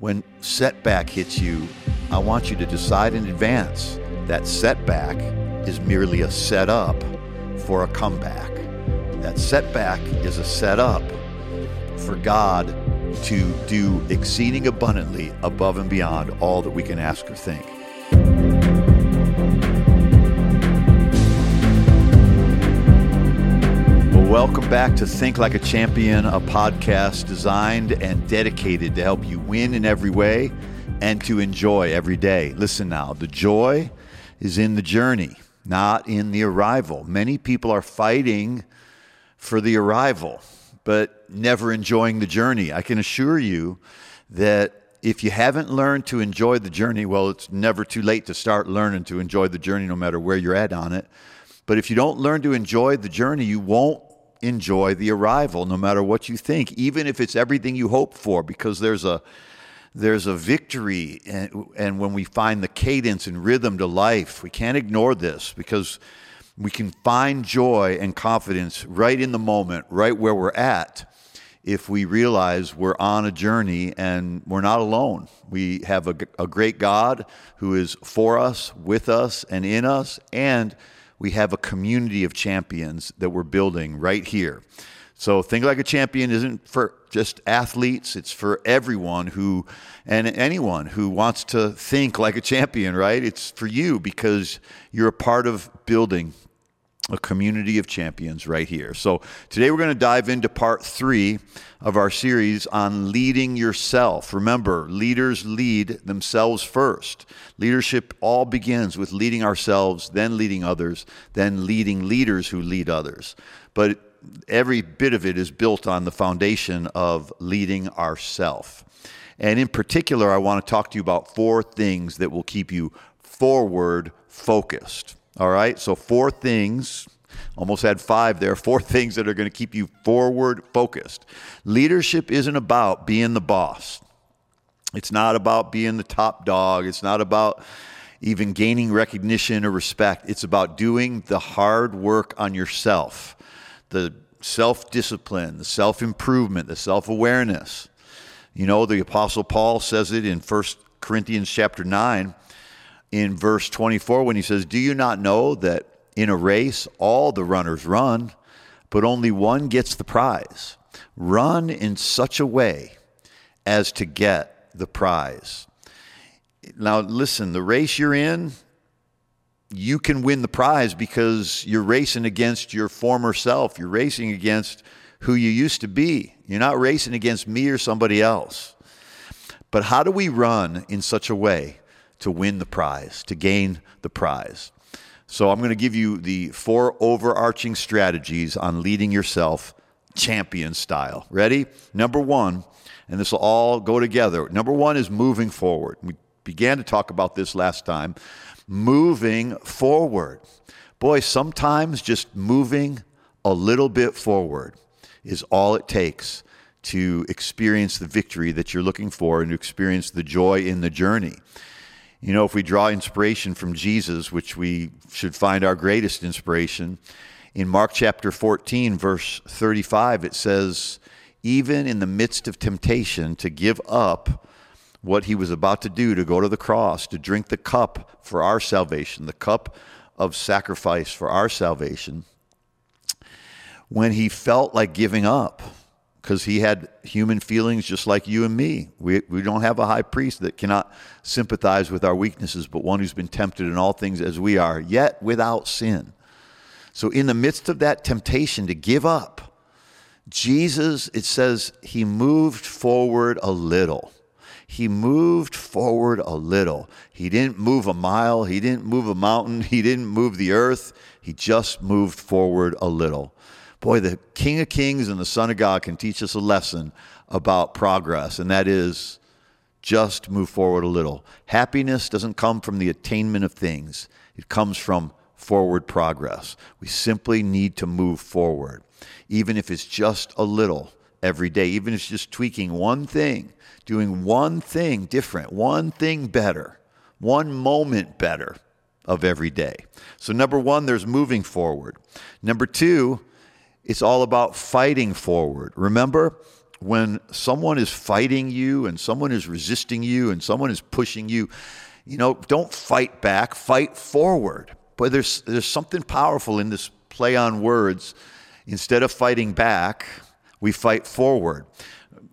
when setback hits you, I want you to decide in advance that setback is merely a setup for a comeback. That setback is a setup for God to do exceeding abundantly above and beyond all that we can ask or think. Welcome back to Think Like a Champion, a podcast designed and dedicated to help you win in every way and to enjoy every day. Listen now, the joy is in the journey, not in the arrival. Many people are fighting for the arrival, but never enjoying the journey. I can assure you that if you haven't learned to enjoy the journey, well, it's never too late to start learning to enjoy the journey no matter where you're at on it. But if you don't learn to enjoy the journey, you won't enjoy the arrival no matter what you think even if it's everything you hope for because there's a there's a victory and, and when we find the cadence and rhythm to life we can't ignore this because we can find joy and confidence right in the moment right where we're at if we realize we're on a journey and we're not alone. We have a, a, great God who is for us, with us, and in us, and we have a community of champions that we're building right here. So, Think Like a Champion isn't for just athletes, it's for everyone who, and anyone who wants to think like a champion, right? It's for you because you're a part of building a community of champions right here. So today we're going to dive into part three of our series on leading yourself. Remember, leaders lead themselves first. Leadership all begins with leading ourselves, then leading others, then leading leaders who lead others. But every bit of it is built on the foundation of leading ourself. And in particular, I want to talk to you about four things that will keep you forward focused. All right, so four things, almost had five there, four things that are going to keep you forward focused. Leadership isn't about being the boss, it's not about being the top dog, it's not about even gaining recognition or respect. It's about doing the hard work on yourself, the self discipline, the self improvement, the self awareness. You know, the Apostle Paul says it in 1 Corinthians chapter 9 in verse 24 when he says, Do you not know that in a race all the runners run, but only one gets the prize? Run in such a way as to get the prize. Now, listen, the race you're in, you can win the prize because you're racing against your former self. You're racing against who you used to be. You're not racing against me or somebody else. But how do we run in such a way to win the prize, to gain the prize. So I'm going to give you the four overarching strategies on leading yourself champion style. Ready? Number one, and this will all go together. Number one is moving forward. We began to talk about this last time. Moving forward. Boy, sometimes just moving a little bit forward is all it takes to experience the victory that you're looking for and to experience the joy in the journey. You know, if we draw inspiration from Jesus, which we should find our greatest inspiration, in Mark chapter 14, verse 35, it says, Even in the midst of temptation to give up what he was about to do, to go to the cross, to drink the cup for our salvation, the cup of sacrifice for our salvation, when he felt like giving up, because he had human feelings just like you and me. We, we don't have a high priest that cannot sympathize with our weaknesses, but one who's been tempted in all things as we are, yet without sin. So, in the midst of that temptation to give up, Jesus, it says, he moved forward a little. He moved forward a little. He didn't move a mile, he didn't move a mountain, he didn't move the earth. He just moved forward a little. Boy, the King of Kings and the Son of God can teach us a lesson about progress, and that is just move forward a little. Happiness doesn't come from the attainment of things, it comes from forward progress. We simply need to move forward, even if it's just a little every day, even if it's just tweaking one thing, doing one thing different, one thing better, one moment better of every day. So, number one, there's moving forward. Number two, it's all about fighting forward. Remember, when someone is fighting you and someone is resisting you and someone is pushing you, you know, don't fight back, fight forward. But there's, there's something powerful in this play on words. Instead of fighting back, we fight forward.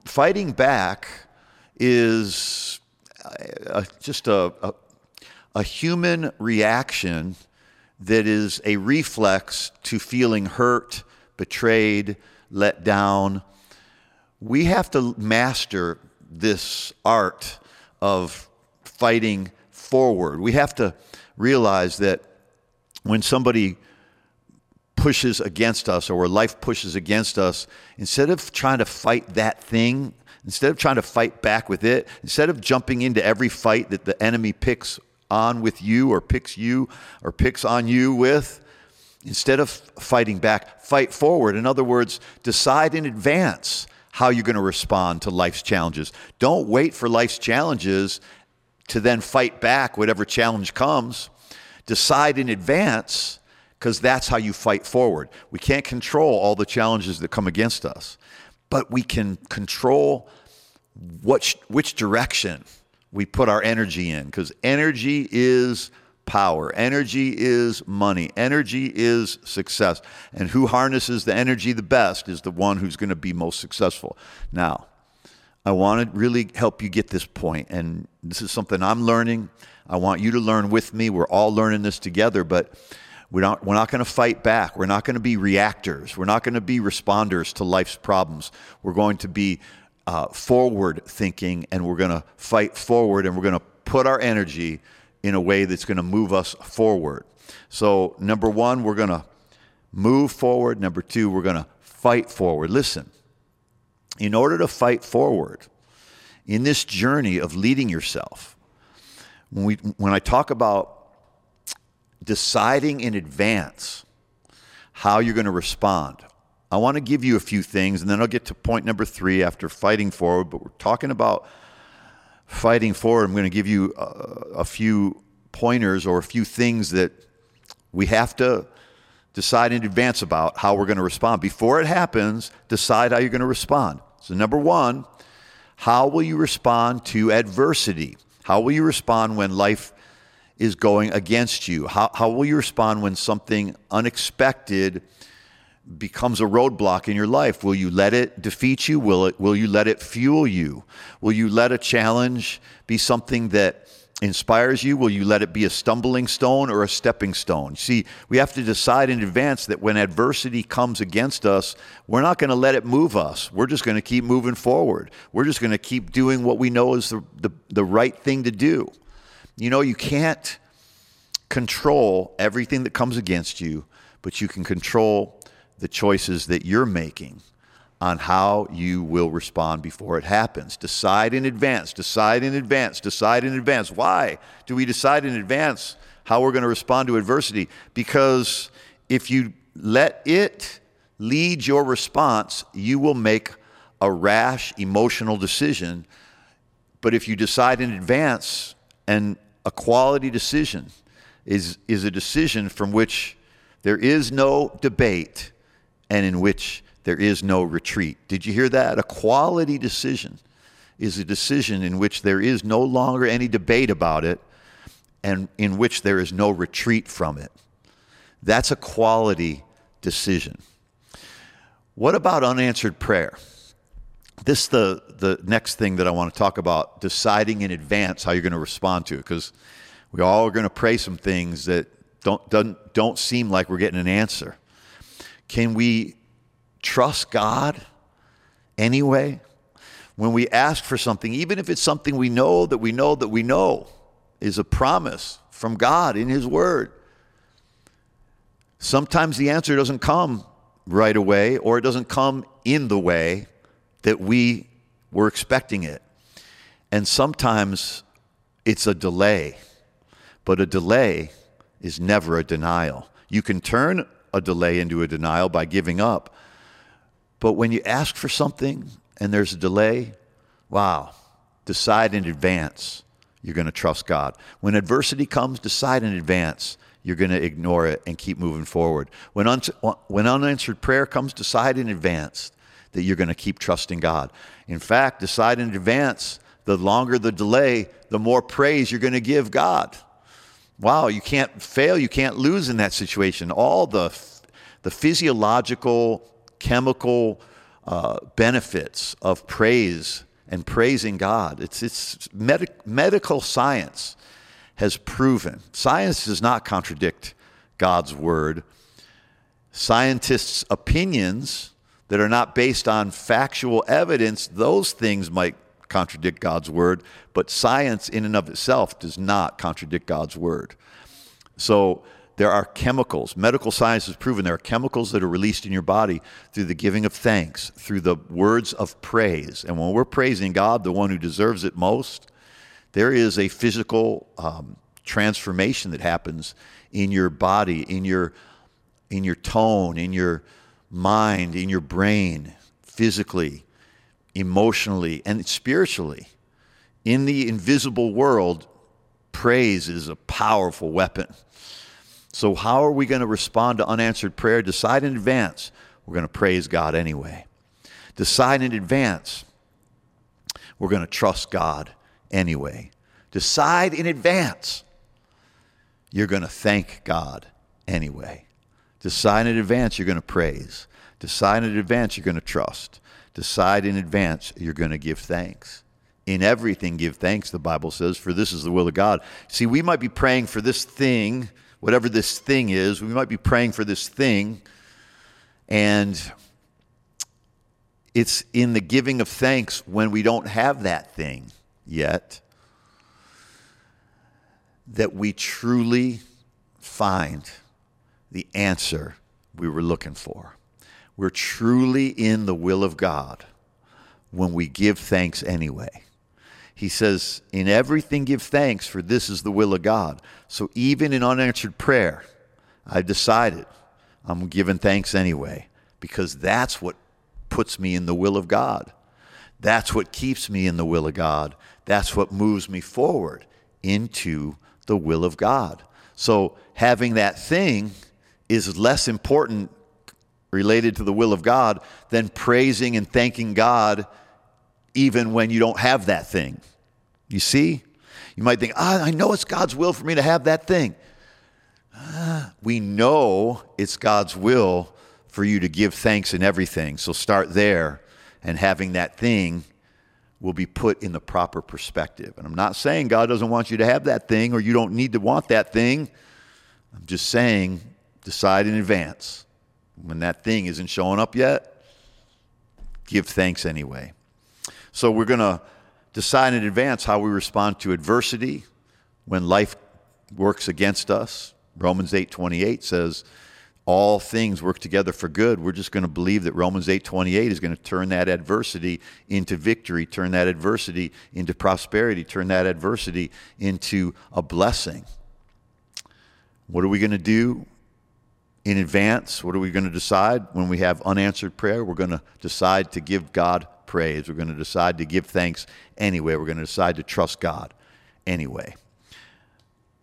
Fighting back is a, just a, a, a human reaction that is a reflex to feeling hurt, betrayed, let down. We have to master this art of fighting forward. We have to realize that when somebody pushes against us or where life pushes against us, instead of trying to fight that thing, instead of trying to fight back with it, instead of jumping into every fight that the enemy picks on with you or picks you or picks on you with, instead of fighting back, fight forward. In other words, decide in advance how you're going to respond to life's challenges. Don't wait for life's challenges to then fight back whatever challenge comes. Decide in advance because that's how you fight forward. We can't control all the challenges that come against us, but we can control which, which direction we put our energy in because energy is power. Energy is money. Energy is success. And who harnesses the energy the best is the one who's going to be most successful. Now, I want to really help you get this point, and this is something I'm learning. I want you to learn with me. We're all learning this together, but we're not, we're not going to fight back. We're not going to be reactors. We're not going to be responders to life's problems. We're going to be uh, forward thinking, and we're going to fight forward, and we're going to put our energy in a way that's going to move us forward. So, number one, we're going to move forward. Number two, we're going to fight forward. Listen, in order to fight forward in this journey of leading yourself, when, we, when I talk about deciding in advance how you're going to respond, I want to give you a few things, and then I'll get to point number three after fighting forward. But we're talking about fighting forward. I'm going to give you a, a few pointers or a few things that we have to decide in advance about how we're going to respond. Before it happens, decide how you're going to respond. So, number one, how will you respond to adversity? How will you respond when life is going against you? How, how will you respond when something unexpected becomes a roadblock in your life? Will you let it defeat you? Will, it, will you let it fuel you? Will you let a challenge be something that inspires you? Will you let it be a stumbling stone or a stepping stone? See, we have to decide in advance that when adversity comes against us, we're not going to let it move us. We're just going to keep moving forward. We're just going to keep doing what we know is the, the, the right thing to do. You know, you can't control everything that comes against you, but you can control the choices that you're making on how you will respond before it happens. Decide in advance, decide in advance, decide in advance. Why do we decide in advance how we're going to respond to adversity? Because if you let it lead your response, you will make a rash, emotional decision. But if you decide in advance, and a quality decision is, is a decision from which there is no debate and in which there is no retreat. Did you hear that? A quality decision is a decision in which there is no longer any debate about it and in which there is no retreat from it. That's a quality decision. What about unanswered prayer? This is the, the next thing that I want to talk about deciding in advance how you're going to respond to it because we all are going to pray some things that don't, don't, don't seem like we're getting an answer. Can we trust God anyway? When we ask for something, even if it's something we know that we know that we know is a promise from God in His Word, sometimes the answer doesn't come right away or it doesn't come in the way that we were expecting it. And sometimes it's a delay, but a delay is never a denial. You can turn a delay into a denial by giving up. But when you ask for something and there's a delay, wow, decide in advance you're going to trust God. When adversity comes, decide in advance you're going to ignore it and keep moving forward. When, un- when unanswered prayer comes, decide in advance that you're going to keep trusting God. In fact, decide in advance the longer the delay, the more praise you're going to give God. Wow, you can't fail, you can't lose in that situation. All the, the physiological, chemical uh, benefits of praise and praising God. It's, it's med- medical science has proven. Science does not contradict God's word. Scientists' opinions that are not based on factual evidence, those things might contradict God's word, but science in and of itself does not contradict God's word. So there are chemicals. Medical science has proven there are chemicals that are released in your body through the giving of thanks, through the words of praise. And when we're praising God, the one who deserves it most, there is a physical um, transformation that happens in your body, in your, in your tone, in your mind, in your brain, physically, emotionally, and spiritually. In the invisible world, praise is a powerful weapon. So, how are we going to respond to unanswered prayer? Decide in advance. We're going to praise God anyway. Decide in advance. We're going to trust God anyway. Decide in advance. You're going to thank God anyway. Decide in advance you're going to praise. Decide in advance you're going to trust. Decide in advance you're going to give thanks. In everything, give thanks, the Bible says, for this is the will of God. See, we might be praying for this thing, whatever this thing is. We might be praying for this thing, and it's in the giving of thanks when we don't have that thing yet that we truly find the answer we were looking for. We're truly in the will of God when we give thanks anyway. He says, In everything give thanks, for this is the will of God. So even in unanswered prayer, I've decided I'm giving thanks anyway, because that's what puts me in the will of God. That's what keeps me in the will of God. That's what moves me forward into the will of God. So having that thing is less important related to the will of God than praising and thanking God even when you don't have that thing. You see? You might think, ah, I know it's God's will for me to have that thing. Ah, we know it's God's will for you to give thanks in everything. So start there, and having that thing will be put in the proper perspective. And I'm not saying God doesn't want you to have that thing or you don't need to want that thing. I'm just saying decide in advance. When that thing isn't showing up yet, give thanks anyway. So we're going to decide in advance how we respond to adversity when life works against us. Romans 8:28 says all things work together for good. We're just going to believe that Romans 8:28 is going to turn that adversity into victory, turn that adversity into prosperity, turn that adversity into a blessing. What are we going to do in advance? What are we going to decide when we have unanswered prayer? We're going to decide to give God praise. We're going to decide to give thanks anyway. We're going to decide to trust God anyway.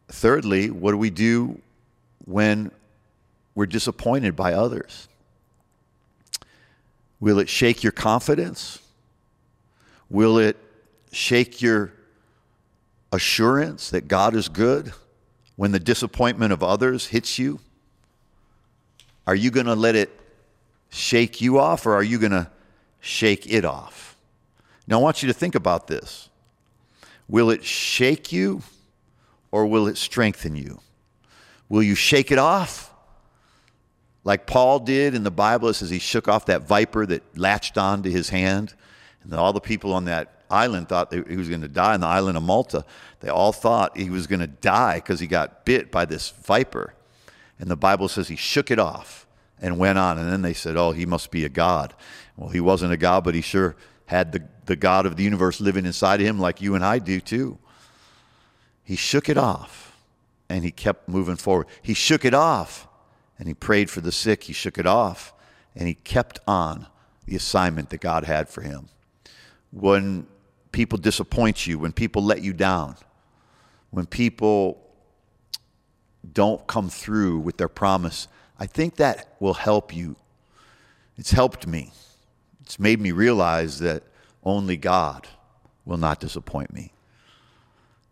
Thirdly, what do we do when we're disappointed by others? Will it shake your confidence? Will it shake your assurance that God is good when the disappointment of others hits you? Are you going to let it shake you off or are you going to shake it off? Now, I want you to think about this. Will it shake you or will it strengthen you? Will you shake it off? Like Paul did in the Bible, it says he shook off that viper that latched onto his hand. And all the people on that island thought he was going to die on the island of Malta. They all thought he was going to die because he got bit by this viper. And the Bible says he shook it off and went on. And then they said, oh, he must be a God. Well, he wasn't a God, but he sure had the, the God of the universe living inside of him like you and I do too. He shook it off and he kept moving forward. He shook it off and he prayed for the sick. He shook it off and he kept on the assignment that God had for him. When people disappoint you, when people let you down, when people don't come through with their promise, I think that will help you. It's helped me. It's made me realize that only God will not disappoint me.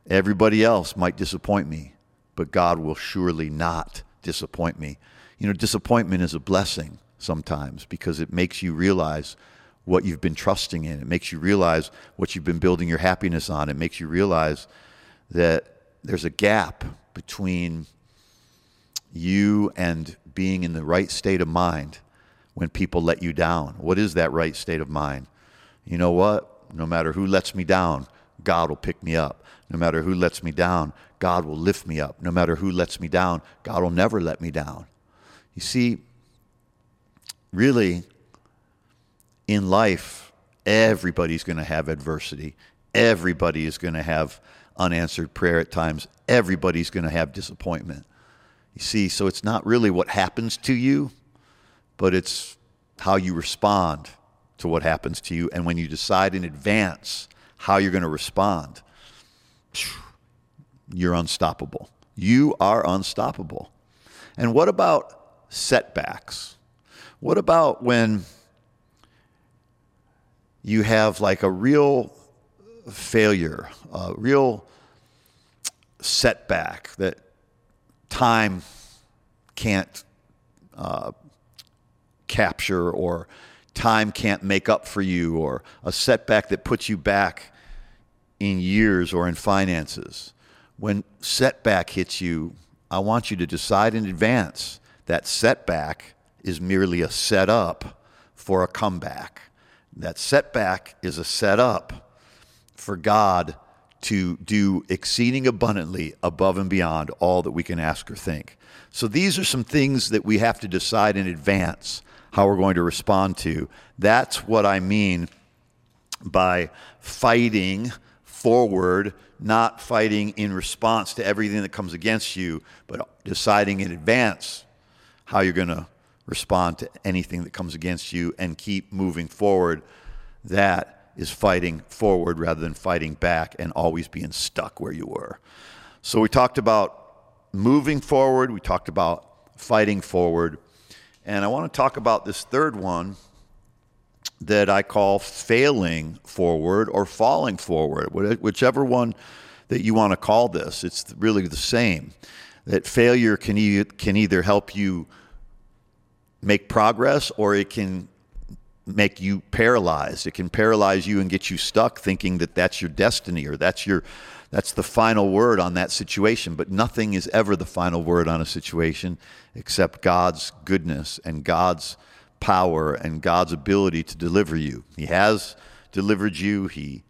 Everybody else might disappoint me, but God will surely not disappoint me. You know, disappointment is a blessing sometimes because it makes you realize what you've been trusting in. It makes you realize what you've been building your happiness on. It makes you realize that there's a gap between you and being in the right state of mind when people let you down. What is that right state of mind? You know what? No matter who lets me down, God will pick me up. No matter who lets me down, God will lift me up. No matter who lets me down, God will never let me down. You see, really, in life, everybody's going to have adversity. Everybody is going to have unanswered prayer at times. Everybody's going to have disappointment. You see, so it's not really what happens to you, but it's how you respond to what happens to you. And when you decide in advance how you're going to respond, you're unstoppable. You are unstoppable. And what about setbacks? What about when you have like a real failure, a real setback that time can't uh, capture or time can't make up for you or a setback that puts you back in years or in finances. When setback hits you, I want you to decide in advance that setback is merely a setup for a comeback. That setback is a setup for God to do exceeding abundantly above and beyond all that we can ask or think. So these are some things that we have to decide in advance how we're going to respond to. That's what I mean by fighting forward, not fighting in response to everything that comes against you, but deciding in advance how you're going to respond to anything that comes against you and keep moving forward. That is fighting forward rather than fighting back and always being stuck where you were. So we talked about moving forward, we talked about fighting forward, and I want to talk about this third one that I call failing forward or falling forward, whichever one that you want to call this. It's really the same. That failure can, e- can either help you make progress or it can make you paralyzed. It can paralyze you and get you stuck thinking that that's your destiny or that's your that's the final word on that situation, but nothing is ever the final word on a situation except God's goodness and God's power and God's ability to deliver you. He has delivered you. He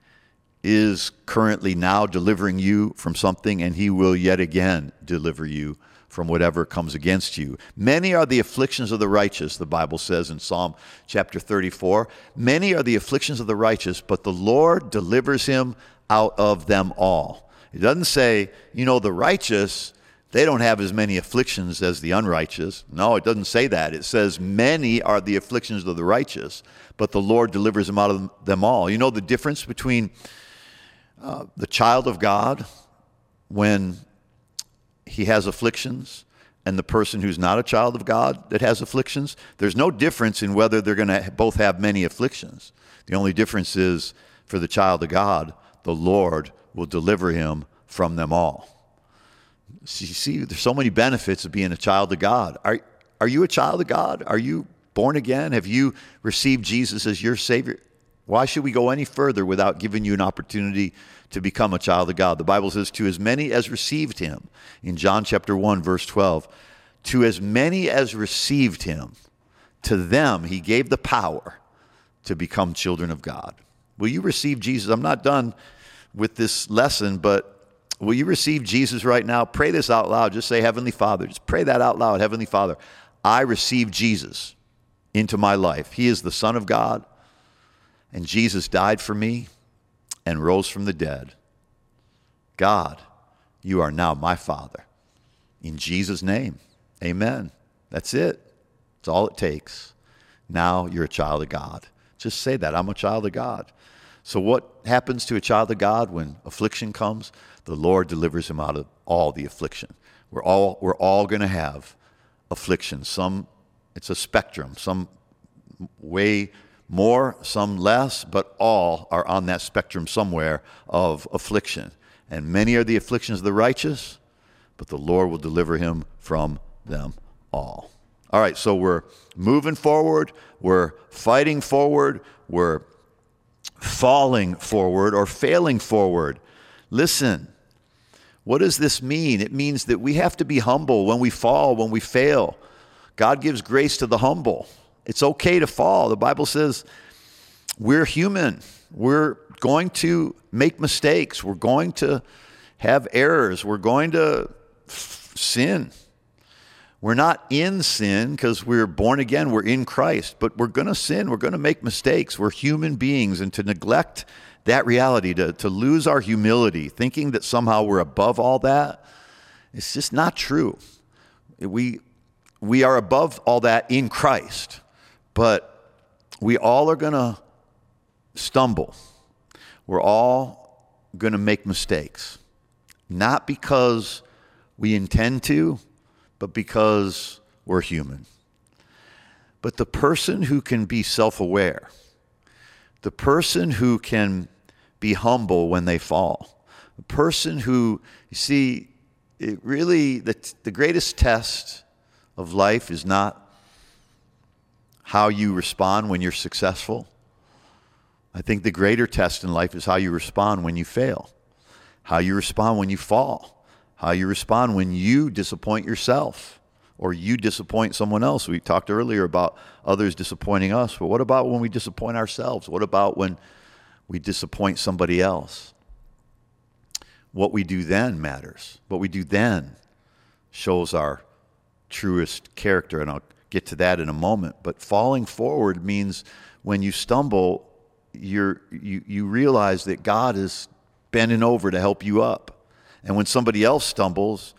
is currently now delivering you from something and he will yet again deliver you from whatever comes against you. Many are the afflictions of the righteous, the Bible says in Psalm chapter 34. Many are the afflictions of the righteous, but the Lord delivers him out of them all. It doesn't say, you know, the righteous, they don't have as many afflictions as the unrighteous. No, it doesn't say that. It says, many are the afflictions of the righteous, but the Lord delivers them out of them all. You know the difference between uh, the child of God when he has afflictions and the person who's not a child of God that has afflictions, there's no difference in whether they're going to both have many afflictions. The only difference is for the child of God, the Lord will deliver him from them all. So you see, there's so many benefits of being a child of God. Are, are you a child of God? Are you born again? Have you received Jesus as your Savior? Why should we go any further without giving you an opportunity to become a child of God? The Bible says, To as many as received him, in John chapter 1, verse 12, to as many as received him, to them he gave the power to become children of God. Will you receive Jesus? I'm not done with this lesson, but will you receive Jesus right now? Pray this out loud. Just say, Heavenly Father. Just pray that out loud. Heavenly Father, I receive Jesus into my life. He is the Son of God. And Jesus died for me and rose from the dead. God, you are now my Father. In Jesus' name, amen. That's it. That's all it takes. Now you're a child of God. Just say that. I'm a child of God. So, what happens to a child of God when affliction comes? The Lord delivers him out of all the affliction. We're all, we're all going to have affliction. Some, it's a spectrum. Some way more, some less, but all are on that spectrum somewhere of affliction. And many are the afflictions of the righteous, but the Lord will deliver him from them all. All right, so we're moving forward, we're fighting forward, we're falling forward or failing forward. Listen, what does this mean? It means that we have to be humble when we fall, when we fail. God gives grace to the humble. It's okay to fall. The Bible says we're human. We're going to make mistakes. We're going to have errors. We're going to sin. We're not in sin because we're born again. We're in Christ, but we're going to sin. We're going to make mistakes. We're human beings. And to neglect that reality, to, to lose our humility, thinking that somehow we're above all that, it's just not true. We, we are above all that in Christ, but we all are going to stumble. We're all going to make mistakes, not because we intend to, but because we're human. But the person who can be self aware, the person who can be humble when they fall. the person who, you see, it really, the, the greatest test of life is not how you respond when you're successful. I think the greater test in life is how you respond when you fail, how you respond when you fall, how you respond when you disappoint yourself or you disappoint someone else. We talked earlier about others disappointing us, but what about when we disappoint ourselves? What about when we disappoint somebody else. What we do then matters. What we do then shows our truest character, and I'll get to that in a moment. But falling forward means when you stumble, you're, you, you realize that God is bending over to help you up. And when somebody else stumbles,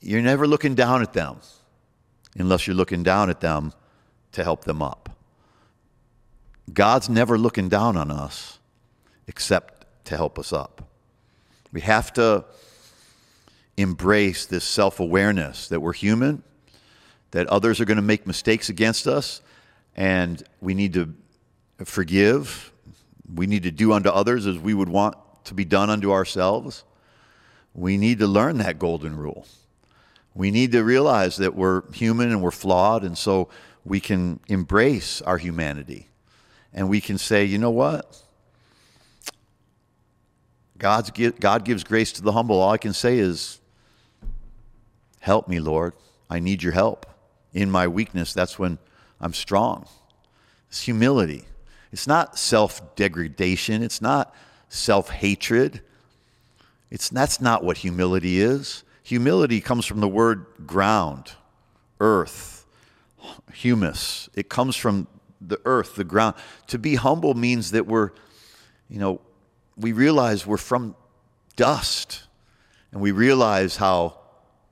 you're never looking down at them unless you're looking down at them to help them up. God's never looking down on us except to help us up. We have to embrace this self awareness that we're human, that others are going to make mistakes against us, and we need to forgive. We need to do unto others as we would want to be done unto ourselves. We need to learn that golden rule. We need to realize that we're human and we're flawed, and so we can embrace our humanity and we can say, you know what? God's, God gives grace to the humble. All I can say is, help me, Lord. I need your help. In my weakness, that's when I'm strong. It's humility. It's not self degradation. It's not self hatred. It's, that's not what humility is. Humility comes from the word ground, earth, humus. It comes from the earth, the ground. To be humble means that we're, you know, we realize we're from dust and we realize how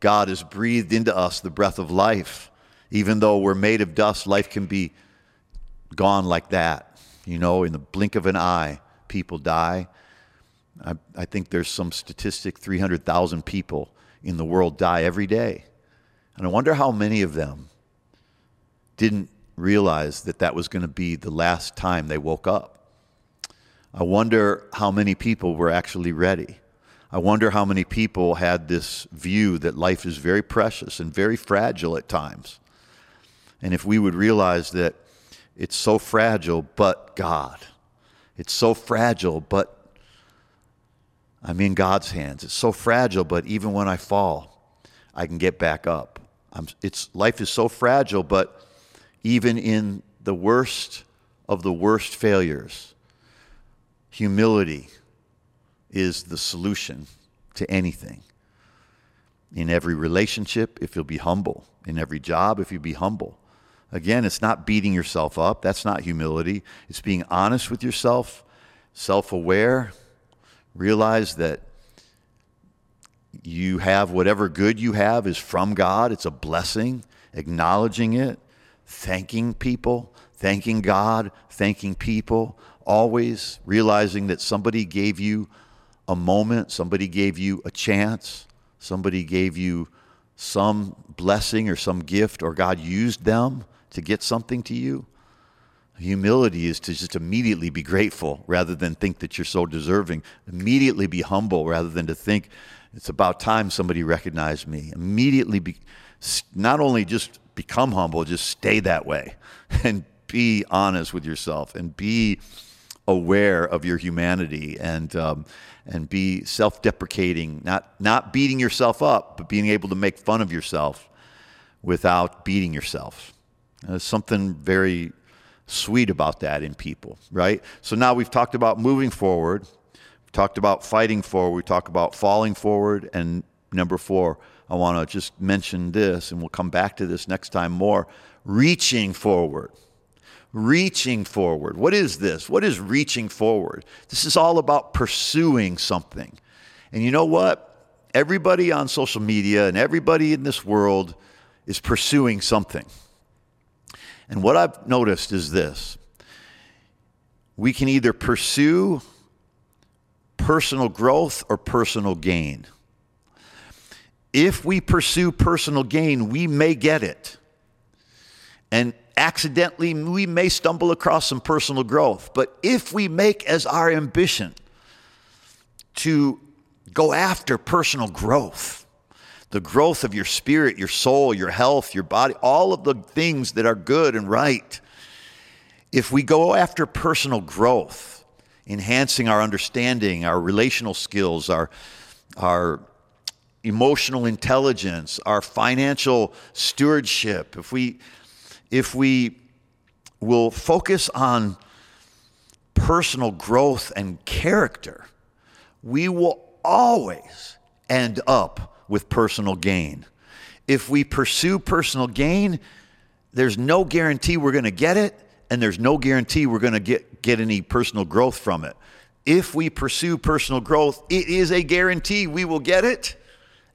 God has breathed into us the breath of life. Even though we're made of dust, life can be gone like that. You know, in the blink of an eye, people die. I, I think there's some statistic 300,000 people in the world die every day. And I wonder how many of them didn't realize that that was going to be the last time they woke up. I wonder how many people were actually ready. I wonder how many people had this view that life is very precious and very fragile at times. And if we would realize that it's so fragile, but God, it's so fragile, but I'm in God's hands. It's so fragile, but even when I fall, I can get back up. I'm, it's, life is so fragile, but even in the worst of the worst failures, humility is the solution to anything. In every relationship, if you'll be humble. In every job, if you be humble. Again, it's not beating yourself up. That's not humility. It's being honest with yourself, self aware, realize that you have whatever good you have is from God, it's a blessing, acknowledging it, thanking people, thanking God, thanking people, always realizing that somebody gave you a moment, somebody gave you a chance, somebody gave you some blessing or some gift, or God used them to get something to you. Humility is to just immediately be grateful rather than think that you're so deserving. Immediately be humble rather than to think it's about time somebody recognized me. Immediately be, not only just become humble, just stay that way and be honest with yourself and be aware of your humanity and um, and be self-deprecating, not not beating yourself up, but being able to make fun of yourself without beating yourself. There's something very sweet about that in people, right? So now we've talked about moving forward, we talked about fighting forward, we talked about falling forward, and number four, I want to just mention this, and we'll come back to this next time more reaching forward. Reaching forward. What is this? What is reaching forward? This is all about pursuing something. And you know what? Everybody on social media and everybody in this world is pursuing something. And what I've noticed is this we can either pursue personal growth or personal gain. If we pursue personal gain, we may get it. And accidentally, we may stumble across some personal growth. But if we make as our ambition to go after personal growth, the growth of your spirit, your soul, your health, your body, all of the things that are good and right. If we go after personal growth, enhancing our understanding, our relational skills, our, our emotional intelligence, our financial stewardship, if we, if we will focus on personal growth and character, we will always end up with personal gain. If we pursue personal gain, there's no guarantee we're going to get it, and there's no guarantee we're going to get, get any personal growth from it. If we pursue personal growth, it is a guarantee we will get it,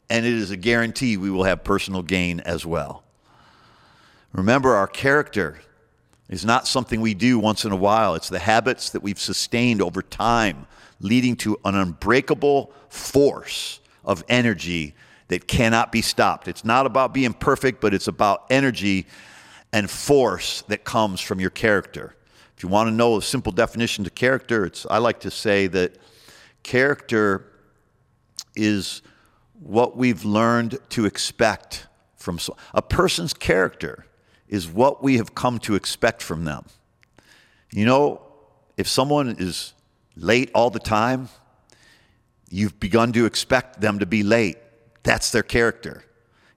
and it is a guarantee we will have personal gain as well. Remember, our character is not something we do once in a while, it's the habits that we've sustained over time, leading to an unbreakable force of energy that cannot be stopped. It's not about being perfect, but it's about energy and force that comes from your character. If you want to know a simple definition to character, it's I like to say that character is what we've learned to expect from so, a person's character is what we have come to expect from them. You know, if someone is late all the time, you've begun to expect them to be late. That's their character.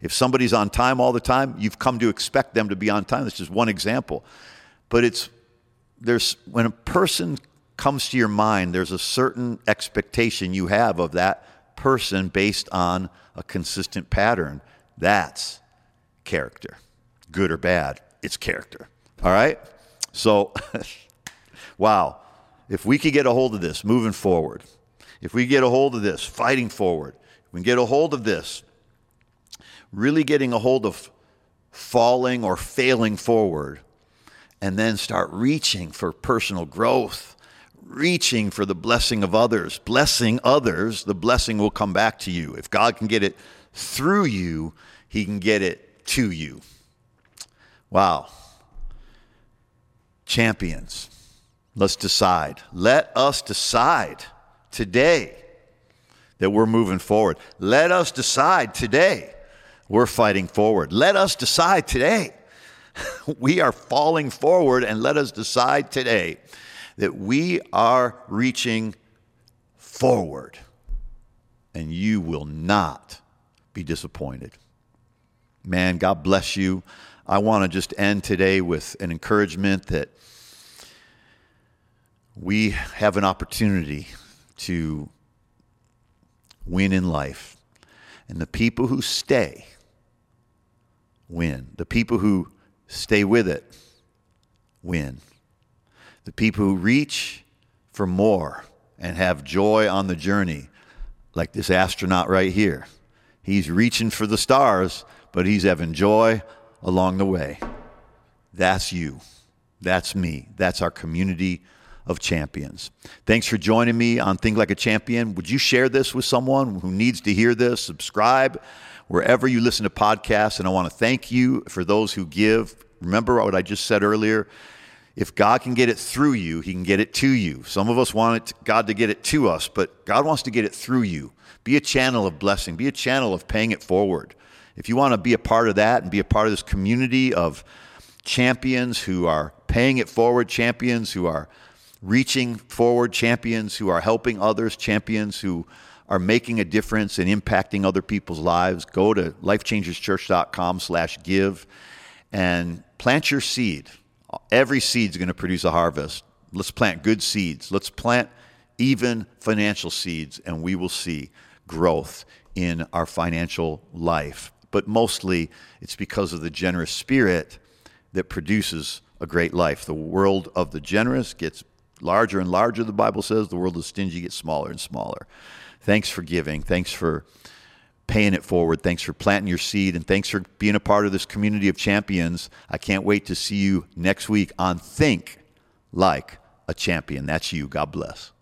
If somebody's on time all the time, you've come to expect them to be on time. That's just one example. But it's there's when a person comes to your mind, there's a certain expectation you have of that person based on a consistent pattern. That's character. Good or bad, it's character. All right? So wow. If we could get a hold of this moving forward, if we get a hold of this fighting forward, we get a hold of this, really getting a hold of falling or failing forward, and then start reaching for personal growth, reaching for the blessing of others, blessing others, the blessing will come back to you. If God can get it through you, He can get it to you. Wow. Champions, let's decide. Let us decide today that we're moving forward. Let us decide today we're fighting forward. Let us decide today we are falling forward, and let us decide today that we are reaching forward. And you will not be disappointed. Man, God bless you. I want to just end today with an encouragement that we have an opportunity to win in life. And the people who stay win. The people who stay with it win. The people who reach for more and have joy on the journey, like this astronaut right here. He's reaching for the stars, but he's having joy along the way. That's you. That's me. That's our community of champions. Thanks for joining me on Think Like a Champion. Would you share this with someone who needs to hear this? Subscribe wherever you listen to podcasts. And I want to thank you for those who give. Remember what I just said earlier. if God can get it through you, He can get it to you. Some of us want God to get it to us, but God wants to get it through you. Be a channel of blessing, be a channel of paying it forward. If you want to be a part of that and be a part of this community of champions who are paying it forward, champions who are reaching forward, champions who are helping others, champions who are making a difference and impacting other people's lives, go to lifechangerschurch.com slash give and plant your seed. Every seed is going to produce a harvest. Let's plant good seeds. Let's plant even financial seeds, and we will see growth in our financial life. But mostly, it's because of the generous spirit that produces a great life. The world of the generous gets larger and larger, the Bible says. The world of stingy gets smaller and smaller. Thanks for giving. Thanks for paying it forward. Thanks for planting your seed. And thanks for being a part of this community of champions. I can't wait to see you next week on Think Like a Champion. That's you. God bless.